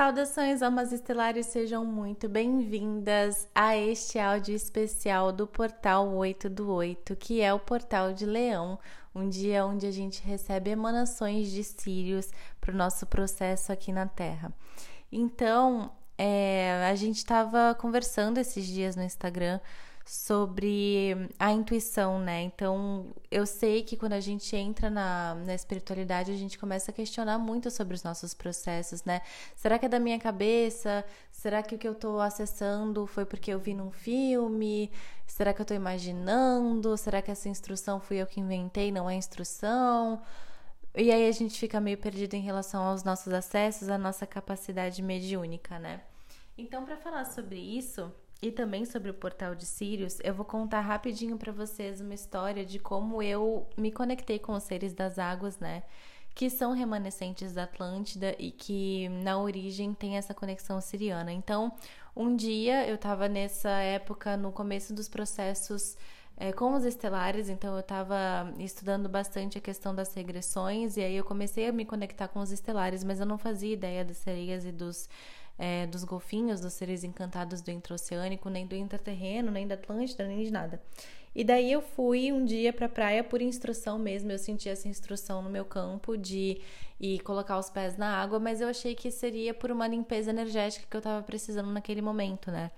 Saudações, almas estelares, sejam muito bem-vindas a este áudio especial do Portal 8 do 8, que é o Portal de Leão, um dia onde a gente recebe emanações de Sírios para o nosso processo aqui na Terra. Então, é, a gente estava conversando esses dias no Instagram sobre a intuição, né? Então, eu sei que quando a gente entra na, na espiritualidade, a gente começa a questionar muito sobre os nossos processos, né? Será que é da minha cabeça? Será que o que eu tô acessando foi porque eu vi num filme? Será que eu tô imaginando? Será que essa instrução fui eu que inventei, não é instrução? E aí a gente fica meio perdido em relação aos nossos acessos, à nossa capacidade mediúnica, né? Então, para falar sobre isso, e também sobre o portal de Sirius, eu vou contar rapidinho para vocês uma história de como eu me conectei com os seres das águas, né? Que são remanescentes da Atlântida e que na origem tem essa conexão siriana. Então, um dia eu estava nessa época, no começo dos processos é, com os estelares, então eu estava estudando bastante a questão das regressões, e aí eu comecei a me conectar com os estelares, mas eu não fazia ideia das sereias e dos é, dos golfinhos, dos seres encantados do intraoceânico, nem do intraterreno, nem da Atlântida, nem de nada. E daí eu fui um dia pra praia por instrução mesmo, eu senti essa instrução no meu campo de ir colocar os pés na água, mas eu achei que seria por uma limpeza energética que eu tava precisando naquele momento, né?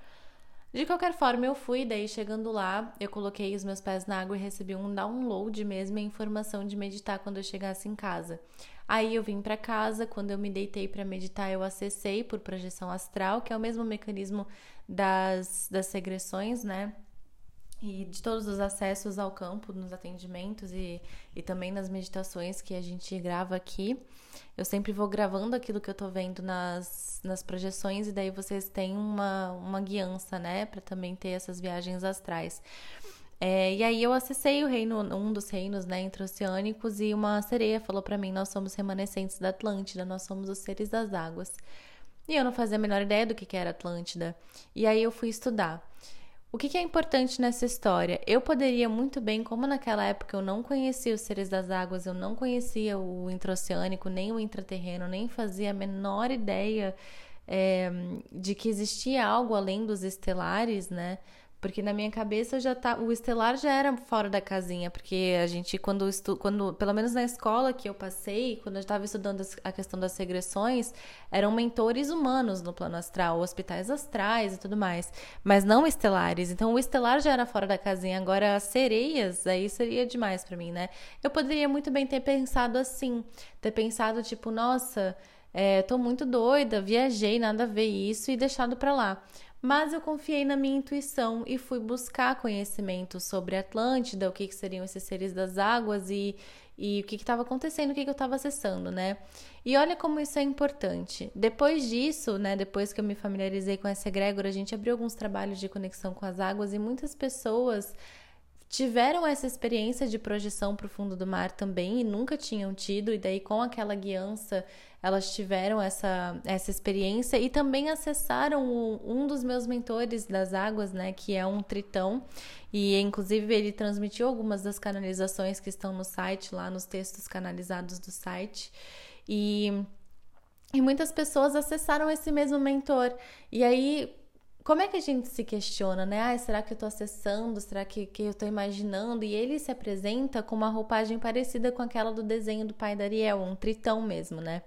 De qualquer forma, eu fui, daí chegando lá, eu coloquei os meus pés na água e recebi um download mesmo, a informação de meditar quando eu chegasse em casa. Aí eu vim para casa, quando eu me deitei para meditar, eu acessei por projeção astral, que é o mesmo mecanismo das, das regressões, né? E de todos os acessos ao campo nos atendimentos e, e também nas meditações que a gente grava aqui. Eu sempre vou gravando aquilo que eu tô vendo nas, nas projeções, e daí vocês têm uma, uma guiança, né? Para também ter essas viagens astrais. É, e aí eu acessei o reino, um dos reinos, né, intraoceânicos, e uma sereia falou para mim: nós somos remanescentes da Atlântida, nós somos os seres das águas. E eu não fazia a menor ideia do que era Atlântida. E aí eu fui estudar. O que, é importante nessa história? Eu poderia muito bem, como naquela época eu não conhecia os seres das águas, eu não conhecia o intraoceânico, nem o intraterreno, nem fazia a menor ideia é, de que existia algo além dos estelares, né? Porque na minha cabeça já tá, o estelar já era fora da casinha, porque a gente quando estu, quando pelo menos na escola que eu passei, quando eu estava estudando a questão das regressões, eram mentores humanos no plano astral, hospitais astrais e tudo mais, mas não estelares. Então o estelar já era fora da casinha, agora as sereias aí seria demais para mim, né? Eu poderia muito bem ter pensado assim, ter pensado tipo, nossa, é, tô muito doida, viajei, nada a ver isso e deixado para lá. Mas eu confiei na minha intuição e fui buscar conhecimento sobre Atlântida, o que, que seriam esses seres das águas e, e o que estava acontecendo, o que, que eu estava acessando, né? E olha como isso é importante. Depois disso, né, depois que eu me familiarizei com essa egrégora, a gente abriu alguns trabalhos de conexão com as águas e muitas pessoas tiveram essa experiência de projeção para o fundo do mar também e nunca tinham tido, e daí com aquela guiança elas tiveram essa, essa experiência e também acessaram um, um dos meus mentores das águas, né, que é um tritão, e inclusive ele transmitiu algumas das canalizações que estão no site, lá nos textos canalizados do site, e, e muitas pessoas acessaram esse mesmo mentor, e aí como é que a gente se questiona, né? Ah, será que eu tô acessando? Será que, que eu tô imaginando? E ele se apresenta com uma roupagem parecida com aquela do desenho do pai da Ariel, um tritão mesmo, né?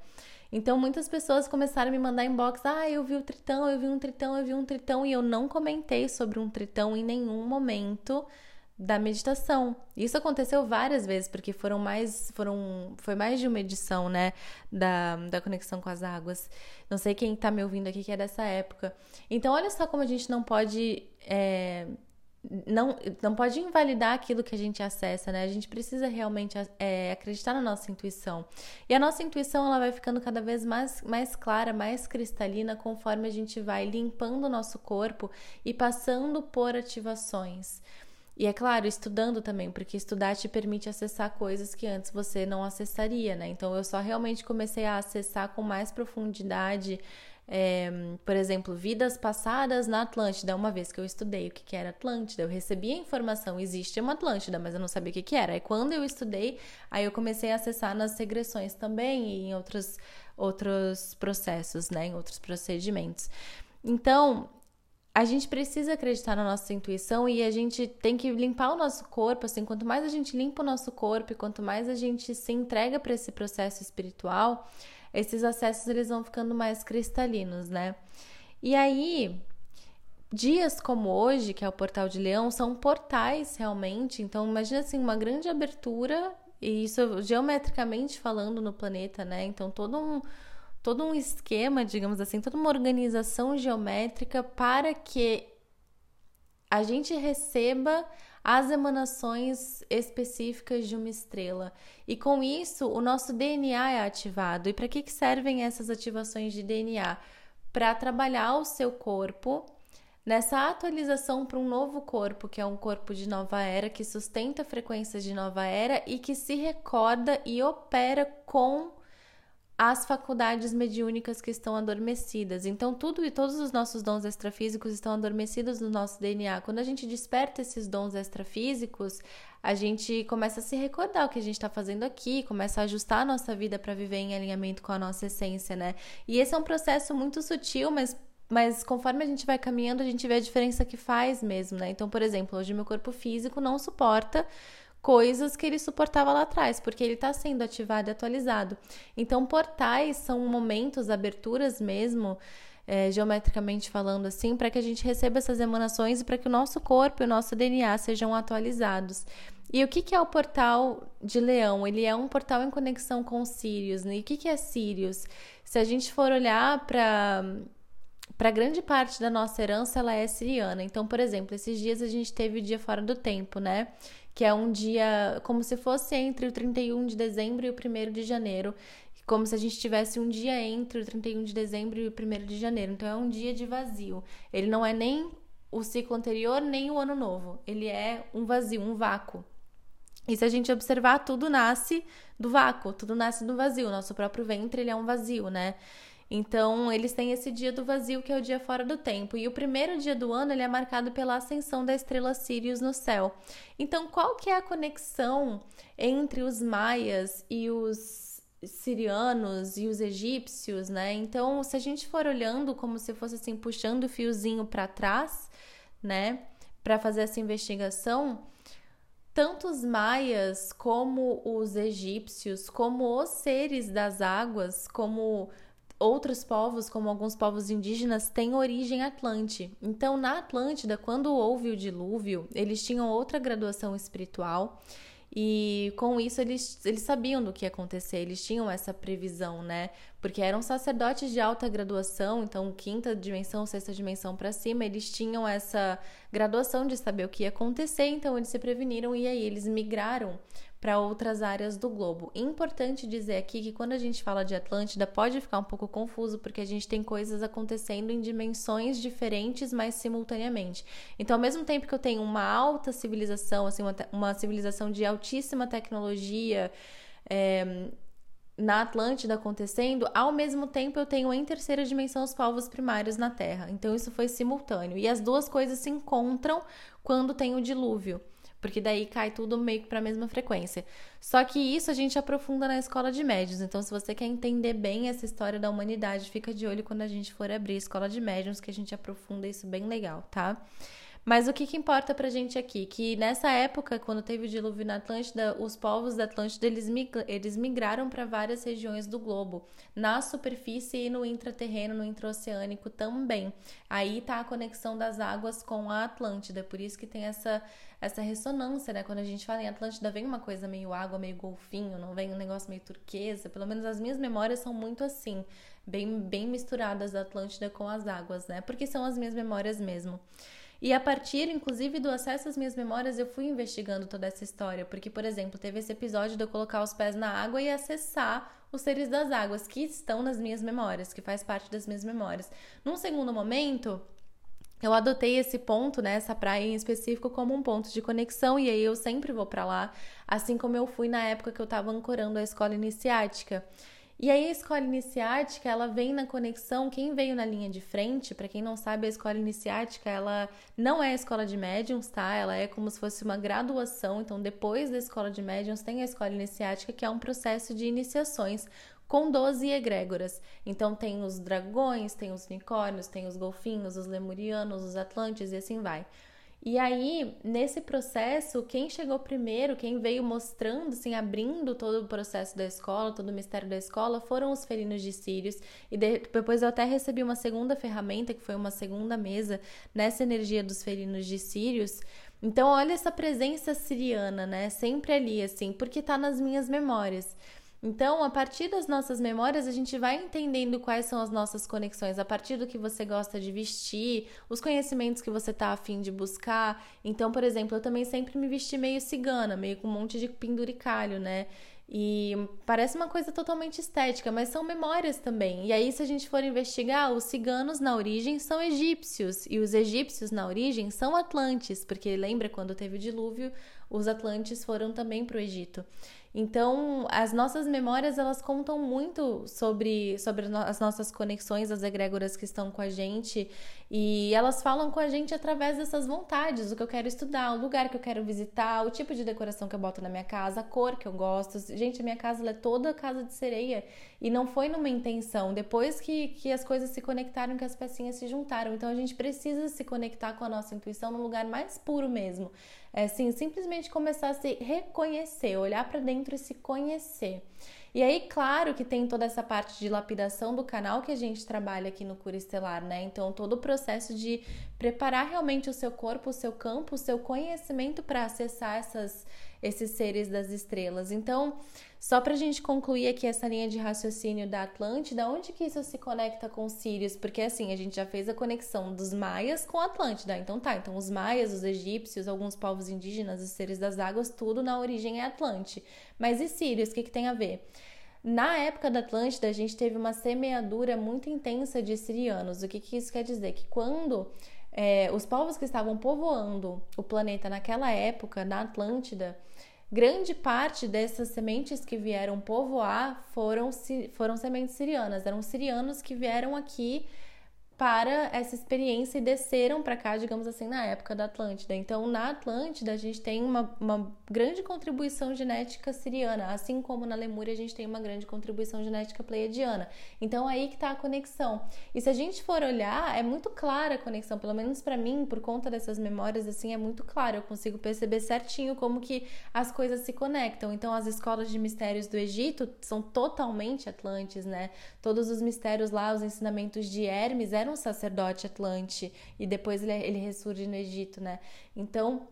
Então muitas pessoas começaram a me mandar inbox: ah, eu vi o tritão, eu vi um tritão, eu vi um tritão, e eu não comentei sobre um tritão em nenhum momento da meditação. Isso aconteceu várias vezes, porque foram mais, foram, foi mais de uma edição, né, da, da conexão com as águas. Não sei quem tá me ouvindo aqui que é dessa época. Então, olha só como a gente não pode é, não, não pode invalidar aquilo que a gente acessa, né? A gente precisa realmente é, acreditar na nossa intuição. E a nossa intuição ela vai ficando cada vez mais, mais clara, mais cristalina, conforme a gente vai limpando o nosso corpo e passando por ativações. E é claro, estudando também, porque estudar te permite acessar coisas que antes você não acessaria, né? Então eu só realmente comecei a acessar com mais profundidade, é, por exemplo, vidas passadas na Atlântida. Uma vez que eu estudei o que, que era Atlântida, eu recebi a informação, existe uma Atlântida, mas eu não sabia o que, que era. Aí quando eu estudei, aí eu comecei a acessar nas regressões também e em outras outros processos, né, em outros procedimentos. Então, a gente precisa acreditar na nossa intuição e a gente tem que limpar o nosso corpo, assim, quanto mais a gente limpa o nosso corpo e quanto mais a gente se entrega para esse processo espiritual, esses acessos eles vão ficando mais cristalinos, né? E aí, dias como hoje, que é o Portal de Leão, são portais realmente. Então, imagina assim, uma grande abertura, e isso geometricamente falando no planeta, né? Então, todo um todo um esquema, digamos assim, toda uma organização geométrica para que a gente receba as emanações específicas de uma estrela. E com isso, o nosso DNA é ativado. E para que, servem essas ativações de DNA? Para trabalhar o seu corpo nessa atualização para um novo corpo, que é um corpo de nova era, que sustenta frequências de nova era e que se recorda e opera com as faculdades mediúnicas que estão adormecidas. Então, tudo e todos os nossos dons extrafísicos estão adormecidos no nosso DNA. Quando a gente desperta esses dons extrafísicos, a gente começa a se recordar o que a gente está fazendo aqui, começa a ajustar a nossa vida para viver em alinhamento com a nossa essência, né? E esse é um processo muito sutil, mas mas conforme a gente vai caminhando, a gente vê a diferença que faz mesmo, né? Então, por exemplo, hoje meu corpo físico não suporta coisas que ele suportava lá atrás, porque ele está sendo ativado e atualizado. Então, portais são momentos, aberturas mesmo, é, geometricamente falando assim, para que a gente receba essas emanações e para que o nosso corpo e o nosso DNA sejam atualizados. E o que, que é o portal de Leão? Ele é um portal em conexão com Sirius. Né? E o que, que é Sirius? Se a gente for olhar para para grande parte da nossa herança ela é siriana. Então, por exemplo, esses dias a gente teve o dia fora do tempo, né? Que é um dia como se fosse entre o 31 de dezembro e o 1 de janeiro, como se a gente tivesse um dia entre o 31 de dezembro e o 1 de janeiro. Então é um dia de vazio. Ele não é nem o ciclo anterior, nem o ano novo. Ele é um vazio, um vácuo. E se a gente observar, tudo nasce do vácuo, tudo nasce do vazio. Nosso próprio ventre, ele é um vazio, né? Então, eles têm esse dia do vazio, que é o dia fora do tempo. E o primeiro dia do ano, ele é marcado pela ascensão da estrela Sirius no céu. Então, qual que é a conexão entre os maias e os sirianos e os egípcios, né? Então, se a gente for olhando como se fosse assim, puxando o fiozinho para trás, né, para fazer essa investigação, tanto os maias como os egípcios, como os seres das águas, como outros povos, como alguns povos indígenas, têm origem atlante. Então, na Atlântida, quando houve o dilúvio, eles tinham outra graduação espiritual e com isso eles, eles sabiam do que ia acontecer, eles tinham essa previsão, né? Porque eram sacerdotes de alta graduação, então quinta dimensão, sexta dimensão para cima, eles tinham essa graduação de saber o que ia acontecer, então eles se preveniram e aí eles migraram para outras áreas do globo. Importante dizer aqui que quando a gente fala de Atlântida pode ficar um pouco confuso porque a gente tem coisas acontecendo em dimensões diferentes, mas simultaneamente. Então, ao mesmo tempo que eu tenho uma alta civilização, assim, uma, uma civilização de altíssima tecnologia, é, na Atlântida acontecendo, ao mesmo tempo eu tenho em terceira dimensão os povos primários na Terra. Então isso foi simultâneo. E as duas coisas se encontram quando tem o dilúvio porque daí cai tudo meio que para a mesma frequência. Só que isso a gente aprofunda na escola de médios. Então, se você quer entender bem essa história da humanidade, fica de olho quando a gente for abrir a escola de médios, que a gente aprofunda isso bem legal, tá? Mas o que, que importa pra gente aqui? Que nessa época, quando teve o dilúvio na Atlântida, os povos da Atlântida eles, eles migraram para várias regiões do globo, na superfície e no intraterreno, no intraoceânico também. Aí tá a conexão das águas com a Atlântida, por isso que tem essa, essa ressonância, né? Quando a gente fala em Atlântida, vem uma coisa meio água, meio golfinho, não vem um negócio meio turquesa. Pelo menos as minhas memórias são muito assim, bem, bem misturadas da Atlântida com as águas, né? Porque são as minhas memórias mesmo. E a partir, inclusive, do acesso às minhas memórias, eu fui investigando toda essa história. Porque, por exemplo, teve esse episódio de eu colocar os pés na água e acessar os seres das águas, que estão nas minhas memórias, que faz parte das minhas memórias. Num segundo momento, eu adotei esse ponto, né, essa praia em específico, como um ponto de conexão e aí eu sempre vou para lá, assim como eu fui na época que eu estava ancorando a escola iniciática. E aí a escola iniciática, ela vem na conexão, quem veio na linha de frente, para quem não sabe, a escola iniciática, ela não é a escola de médiums, tá? Ela é como se fosse uma graduação, então depois da escola de médiums tem a escola iniciática, que é um processo de iniciações com 12 egrégoras. Então tem os dragões, tem os unicórnios, tem os golfinhos, os lemurianos, os atlantes e assim vai. E aí, nesse processo, quem chegou primeiro, quem veio mostrando, assim, abrindo todo o processo da escola, todo o mistério da escola, foram os felinos de Sirius. E depois eu até recebi uma segunda ferramenta, que foi uma segunda mesa, nessa energia dos felinos de Sirius. Então, olha essa presença siriana, né? Sempre ali, assim, porque tá nas minhas memórias. Então, a partir das nossas memórias, a gente vai entendendo quais são as nossas conexões, a partir do que você gosta de vestir, os conhecimentos que você tá afim de buscar. Então, por exemplo, eu também sempre me vesti meio cigana, meio com um monte de penduricalho, né? E parece uma coisa totalmente estética, mas são memórias também. E aí, se a gente for investigar, os ciganos na origem são egípcios e os egípcios na origem são atlantes, porque lembra quando teve o dilúvio, os atlantes foram também para o Egito. Então, as nossas memórias, elas contam muito sobre, sobre as nossas conexões, as egrégoras que estão com a gente, e elas falam com a gente através dessas vontades, o que eu quero estudar, o lugar que eu quero visitar, o tipo de decoração que eu boto na minha casa, a cor que eu gosto. Gente, a minha casa é toda casa de sereia, e não foi numa intenção, depois que, que as coisas se conectaram, que as pecinhas se juntaram. Então, a gente precisa se conectar com a nossa intuição num lugar mais puro mesmo. É assim, simplesmente começar a se reconhecer, olhar para dentro e se conhecer. E aí, claro que tem toda essa parte de lapidação do canal que a gente trabalha aqui no Cura Estelar, né? Então, todo o processo de preparar realmente o seu corpo, o seu campo, o seu conhecimento para acessar essas, esses seres das estrelas. Então, só para a gente concluir aqui essa linha de raciocínio da Atlântida, onde que isso se conecta com Sirius? Porque assim, a gente já fez a conexão dos maias com a Atlântida. Então tá, então os maias, os egípcios, alguns povos indígenas, os seres das águas, tudo na origem é Atlante. Mas e Sirius, o que, que tem a ver? Na época da Atlântida, a gente teve uma semeadura muito intensa de sirianos. O que, que isso quer dizer? Que quando é, os povos que estavam povoando o planeta naquela época, na Atlântida, Grande parte dessas sementes que vieram povoar foram, foram sementes sirianas, eram sirianos que vieram aqui para essa experiência e desceram para cá, digamos assim, na época da Atlântida. Então, na Atlântida, a gente tem uma, uma grande contribuição genética siriana, assim como na Lemúria a gente tem uma grande contribuição genética pleiadiana. Então, aí que está a conexão. E se a gente for olhar, é muito clara a conexão, pelo menos para mim, por conta dessas memórias, assim, é muito claro. Eu consigo perceber certinho como que as coisas se conectam. Então, as escolas de mistérios do Egito são totalmente atlantes, né? Todos os mistérios lá, os ensinamentos de Hermes, era um sacerdote atlante e depois ele, ele ressurge no Egito, né? Então,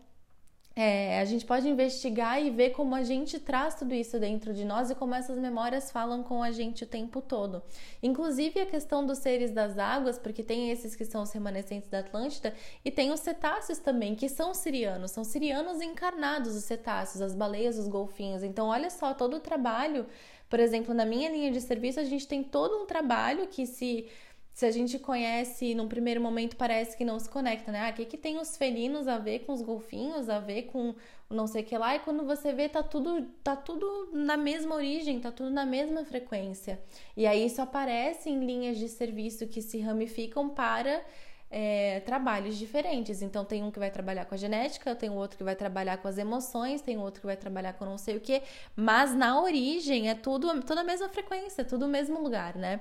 é, a gente pode investigar e ver como a gente traz tudo isso dentro de nós e como essas memórias falam com a gente o tempo todo. Inclusive a questão dos seres das águas, porque tem esses que são os remanescentes da Atlântida, e tem os cetáceos também, que são sirianos, são sirianos encarnados, os cetáceos, as baleias, os golfinhos. Então, olha só todo o trabalho. Por exemplo, na minha linha de serviço, a gente tem todo um trabalho que se se a gente conhece, num primeiro momento parece que não se conecta, né? Ah, o que, que tem os felinos a ver com os golfinhos, a ver com não sei o que lá, e quando você vê, tá tudo, tá tudo na mesma origem, tá tudo na mesma frequência. E aí isso aparece em linhas de serviço que se ramificam para é, trabalhos diferentes. Então, tem um que vai trabalhar com a genética, tem outro que vai trabalhar com as emoções, tem outro que vai trabalhar com não sei o que, mas na origem é tudo toda a mesma frequência, tudo o mesmo lugar, né?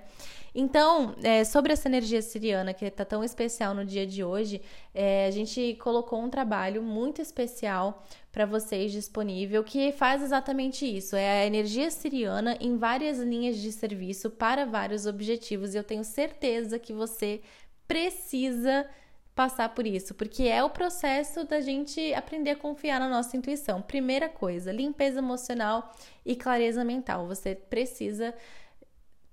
Então, é, sobre essa energia siriana que está tão especial no dia de hoje, é, a gente colocou um trabalho muito especial para vocês disponível que faz exatamente isso. É a energia siriana em várias linhas de serviço para vários objetivos. E eu tenho certeza que você precisa passar por isso, porque é o processo da gente aprender a confiar na nossa intuição. Primeira coisa, limpeza emocional e clareza mental. Você precisa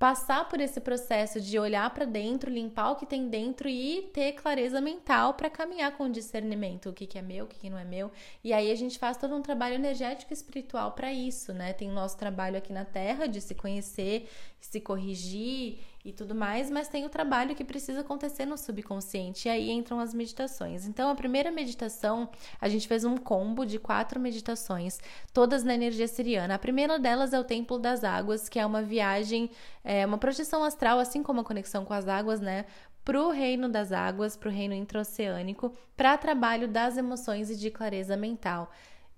passar por esse processo de olhar para dentro, limpar o que tem dentro e ter clareza mental para caminhar com discernimento, o que, que é meu, o que, que não é meu. E aí a gente faz todo um trabalho energético e espiritual para isso, né? Tem o nosso trabalho aqui na Terra de se conhecer, se corrigir e tudo mais, mas tem o trabalho que precisa acontecer no subconsciente, e aí entram as meditações. Então, a primeira meditação, a gente fez um combo de quatro meditações, todas na energia siriana. A primeira delas é o Templo das Águas, que é uma viagem, é uma projeção astral, assim como a conexão com as águas, né? Para o reino das águas, para o reino intraoceânico, para trabalho das emoções e de clareza mental.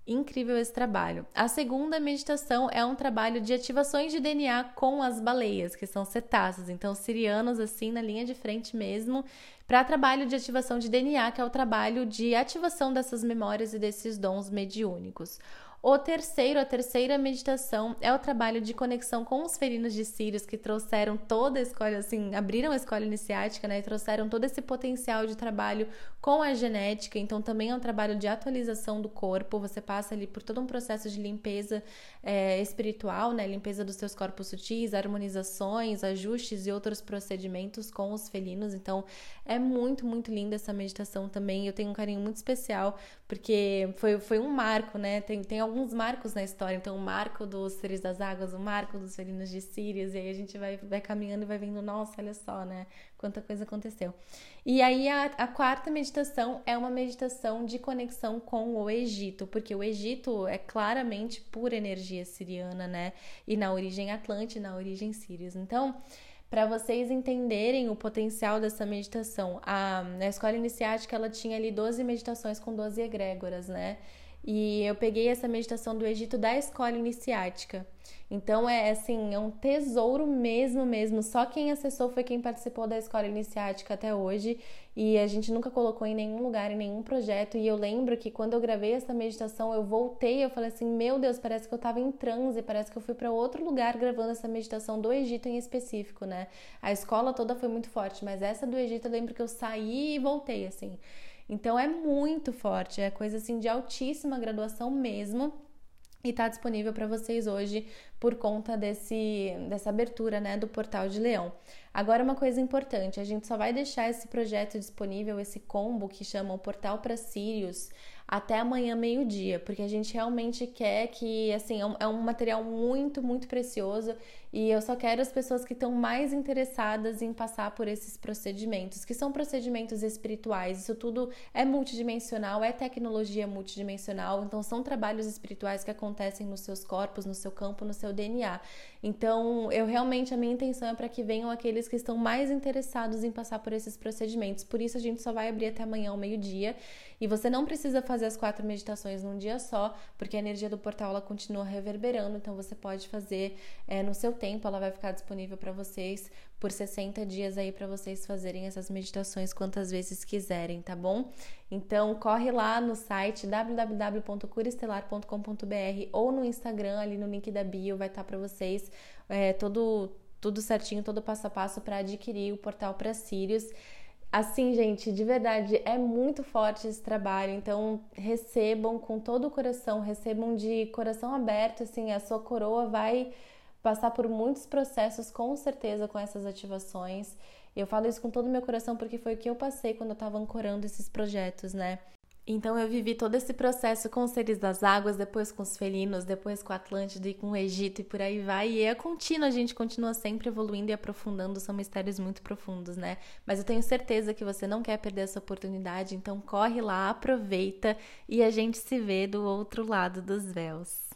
Incrível esse trabalho. A segunda meditação é um trabalho de ativações de DNA com as baleias, que são cetáceos, então sirianos assim na linha de frente mesmo, para trabalho de ativação de DNA, que é o trabalho de ativação dessas memórias e desses dons mediúnicos. O terceiro, a terceira meditação é o trabalho de conexão com os felinos de Sirius que trouxeram toda a escola, assim, abriram a escola iniciática, né, e trouxeram todo esse potencial de trabalho com a genética. Então, também é um trabalho de atualização do corpo. Você passa ali por todo um processo de limpeza é, espiritual, né, limpeza dos seus corpos sutis, harmonizações, ajustes e outros procedimentos com os felinos. Então, é muito, muito linda essa meditação também. Eu tenho um carinho muito especial porque foi, foi um marco, né? Tem, tem alguns marcos na história. Então, o marco dos seres das águas, o marco dos felinos de Sirius, e aí a gente vai, vai caminhando e vai vendo, nossa, olha só, né? Quanta coisa aconteceu. E aí, a, a quarta meditação é uma meditação de conexão com o Egito, porque o Egito é claramente pura energia siriana, né? E na origem Atlante, na origem Sirius. Então, para vocês entenderem o potencial dessa meditação. A, a escola iniciática ela tinha ali 12 meditações com 12 egrégoras, né? E eu peguei essa meditação do Egito da escola iniciática. Então é assim, é um tesouro mesmo, mesmo. Só quem acessou foi quem participou da escola iniciática até hoje. E a gente nunca colocou em nenhum lugar, em nenhum projeto. E eu lembro que quando eu gravei essa meditação, eu voltei, eu falei assim: "Meu Deus, parece que eu tava em transe, parece que eu fui para outro lugar gravando essa meditação do Egito em específico, né? A escola toda foi muito forte, mas essa do Egito eu lembro que eu saí e voltei assim. Então é muito forte, é coisa assim de altíssima graduação mesmo. E está disponível para vocês hoje por conta desse, dessa abertura né, do portal de Leão. Agora, uma coisa importante: a gente só vai deixar esse projeto disponível, esse combo que chama o Portal para Sírios, até amanhã meio-dia, porque a gente realmente quer que, assim, é um, é um, material muito, muito precioso e eu só quero as pessoas que estão mais interessadas em passar por esses procedimentos, que são procedimentos espirituais. Isso tudo é multidimensional, é tecnologia multidimensional, então são trabalhos espirituais que acontecem nos seus corpos, no seu campo, no seu DNA. Então, eu realmente, a minha intenção é para que venham aqueles que estão mais interessados em passar por esses procedimentos. Por isso, a gente só vai abrir até amanhã ao meio-dia. E você não precisa fazer as quatro meditações num dia só, porque a energia do portal ela continua reverberando. Então, você pode fazer é, no seu tempo, ela vai ficar disponível para vocês por 60 dias aí para vocês fazerem essas meditações quantas vezes quiserem, tá bom? Então corre lá no site www.curaestelar.com.br ou no Instagram ali no link da bio vai estar tá para vocês é, todo tudo certinho, todo passo a passo para adquirir o portal para Sirius. Assim, gente, de verdade, é muito forte esse trabalho, então recebam com todo o coração, recebam de coração aberto, assim, a sua coroa vai passar por muitos processos, com certeza, com essas ativações. Eu falo isso com todo o meu coração porque foi o que eu passei quando eu estava ancorando esses projetos, né? Então eu vivi todo esse processo com os seres das águas, depois com os felinos, depois com a Atlântida e com o Egito e por aí vai. E é contínuo, a gente continua sempre evoluindo e aprofundando, são mistérios muito profundos, né? Mas eu tenho certeza que você não quer perder essa oportunidade, então corre lá, aproveita e a gente se vê do outro lado dos véus.